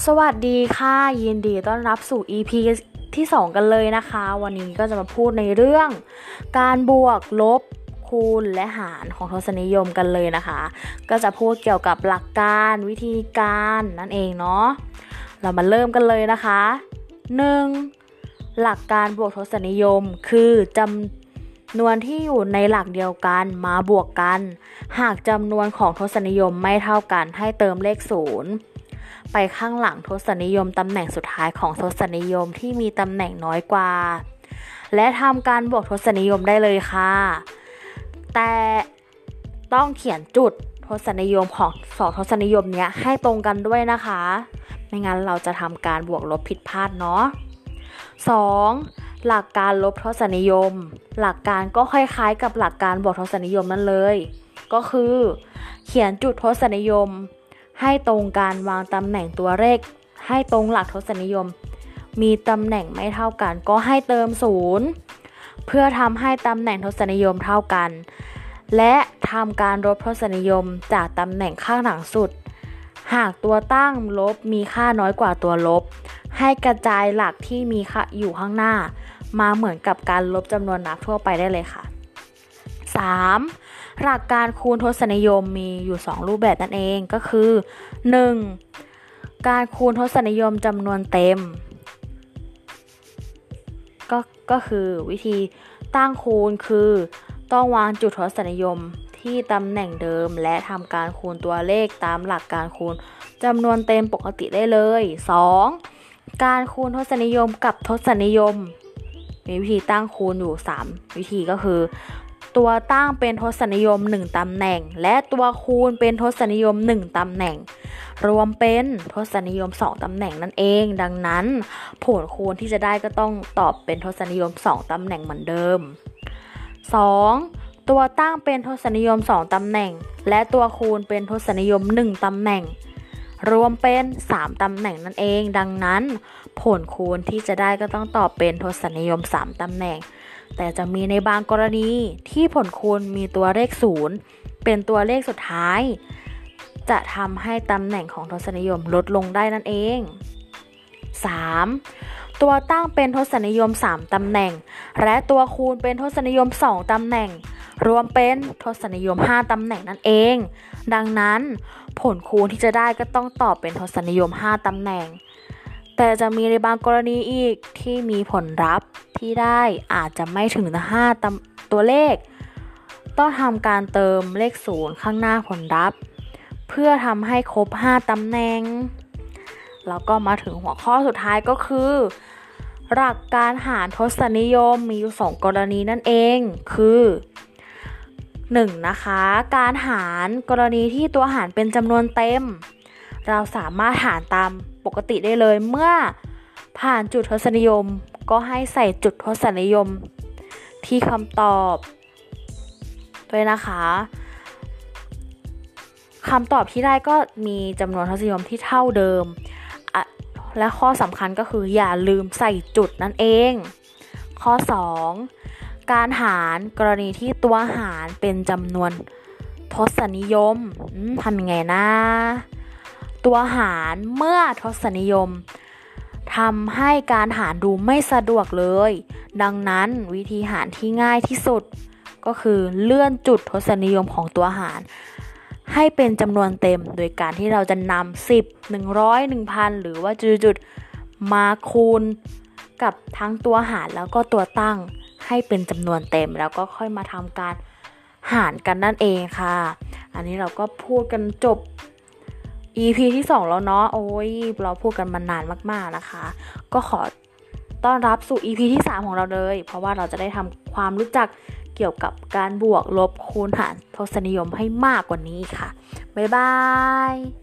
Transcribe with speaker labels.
Speaker 1: สวัสดีค่ะยินดีต้อนรับสู่ EP ที่ 2 กันเลยนะคะ วันนี้ก็จะมาพูดในเรื่อง การบวกลบคูณและหารของทศนิยมกันเลยนะคะ ก็จะพูดเกี่ยวกับหลักการวิธีการนั่นเองเนาะเรามาเริ่มกันเลยนะคะ 1. หลักการบวกทศนิยมคือจำนวนที่อยู่ในหลักเดียวกันมาบวกกัน หากจำนวนของทศนิยมไม่เท่ากันให้เติมเลขศูนย์ ไปข้างหลังทศนิยมตำแหน่งสุดท้ายของทศนิยมที่มีตำแหน่งน้อยกว่า และทำการบวกทศนิยมได้เลยค่ะ แต่ต้องเขียนจุดทศนิยมของสองทศนิยมเนี้ยให้ตรงกันด้วยนะคะ ไม่งั้นเราจะทำการบวกลบผิดพลาดเนาะ 2. หลักการลบทศนิยม หลักการก็คล้ายๆ กับหลักการบวกทศนิยมนั่นเลย ก็คือ เขียนจุดทศนิยม ให้ตรงการวางตำแหน่งตัวเลข ให้ตรงหลักทศนิยม มีตำแหน่งไม่เท่ากัน ก็ให้เติมศูนย์เพื่อทำให้ตำแหน่งทศนิยมเท่ากัน และทำการลบทศนิยมจากตำแหน่งข้างหลังสุด หากตัวตั้งลบมีค่าน้อยกว่าตัวลบ ให้กระจายหลักที่มีค่าอยู่ข้างหน้า มาเหมือนกับการลบจำนวนนับทั่วไปได้เลยค่ะ 3. หลักการคูณทศนิยมมีอยู่ 2 รูปแบบนั่นเองก็คือ 1. การคูณทศนิยมจำนวนเต็ม ก็ก็คือวิธีตั้งคูณคือ ต้องวางจุดทศนิยมที่ตำแหน่งเดิมและทำการคูณตัวเลขตามหลักการคูณจำนวนเต็มปกติได้เลย 2. การคูณทศนิยมกับทศนิยม มีวิธีตั้งคูณอยู่ 3 วิธีก็คือ ตัวตั้งเป็นทศนิยม 1ตำแหน่ง และตัวคูณเป็นทศนิยม 1ตำแหน่ง รวมเป็นทศนิยม 2ตำแหน่งนั่นเอง ดังนั้น ผลคูณที่จะได้ก็ต้องตอบเป็นทศนิยม 2ตำแหน่งเหมือนเดิม 2. ตัวตั้งเป็นทศนิยม 2ตำแหน่ง และตัวคูณเป็นทศนิยม 1ตำแหน่ง รวมเป็น 3ตำแหน่งนั่นเอง ดังนั้น ผลคูณที่จะได้ก็ต้องตอบเป็นทศนิยม 3ตำแหน่ง แต่จะมีในบางกรณีที่ผลคูณมีตัวเลขศูนย์เป็นตัวเลขสุดท้าย จะทำให้ตำแหน่งของทศนิยมลดลงได้นั่นเอง 3. ตัวตั้งเป็นทศนิยม 3 ตำแหน่ง และตัวคูณเป็นทศนิยม 2 ตำแหน่ง รวมเป็นทศนิยม 5 ตำแหน่งนั่นเอง ดังนั้น ผลคูณที่จะได้ก็ต้องตอบเป็นทศนิยม 5 ตำแหน่ง แต่จะมีในบางกรณีอีกที่มีผลลัพธ์ที่ได้อาจจะไม่ถึงห้าตัวเลข ต้องทำการเติมเลขศูนย์ข้างหน้าผลลัพธ์ เพื่อทำให้ครบ 5ตำแหน่ง แล้วก็มาถึงหัวข้อสุดท้ายก็คือ หลักการหารทศนิยมมีอยู่2กรณีนั่นเองคือ 1. นะคะ การหารกรณีที่ตัวหารเป็นจำนวนเต็ม เราสามารถหารตามปกติได้เลย เมื่อผ่านจุดทศนิยม ก็ให้ใส่จุดทศนิยม ที่คำตอบด้วยนะคะคำตอบที่ได้ก็มีจำนวนทศนิยมที่เท่าเดิม และข้อสำคัญก็คืออย่าลืมใส่จุดนั่นเอง ข้อ 2 การหารกรณีที่ตัวหารเป็นจำนวนทศนิยมทำยังไงนะ ตัวหารเมื่อทศนิยมทำให้การหารดูไม่สะดวกเลย ดังนั้นวิธีหารที่ง่ายที่สุด ก็คือเลื่อนจุดทศนิยมของตัวหาร ให้เป็นจำนวนเต็มโดยการที่เราจะนำ10 100 1000 หรือว่าจุดๆมาคูณกับทั้งตัวหารแล้วก็ตัวตั้งให้เป็นจำนวนเต็ม แล้วก็ค่อยมาทำการหารกันนั่นเองค่ะ อันนี้เราก็พูดกันจบ EP ที่ 2 แล้วเนาะโอ้ยเราพูดกันมานานมากๆนะคะ ก็ขอต้อนรับสู่ EP ที่ 3 ของเราเลย เพราะว่าเราจะได้ทำความรู้จักเกี่ยวกับการบวกลบคูณหารทศนิยมให้มากกว่านี้ค่ะ บ๊ายบาย